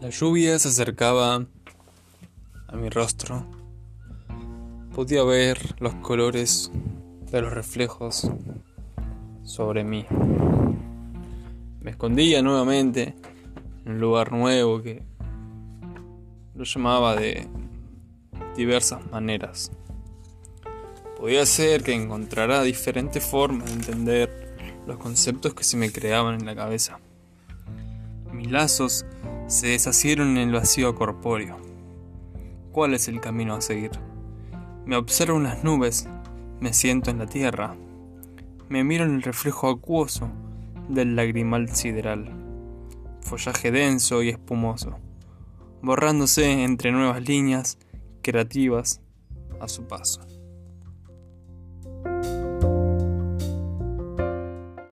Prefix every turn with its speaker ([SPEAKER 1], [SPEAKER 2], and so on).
[SPEAKER 1] La lluvia se acercaba a mi rostro. Podía ver los colores de los reflejos sobre mí. Me escondía nuevamente en un lugar nuevo que lo llamaba de diversas maneras. Podía ser que encontrara diferentes formas de entender los conceptos que se me creaban en la cabeza. Mis lazos se deshacieron en el vacío corpóreo. ¿Cuál es el camino a seguir? Me observo en las nubes, me siento en la tierra, me miro en el reflejo acuoso del lagrimal sideral, follaje denso y espumoso, borrándose entre nuevas líneas creativas a su paso.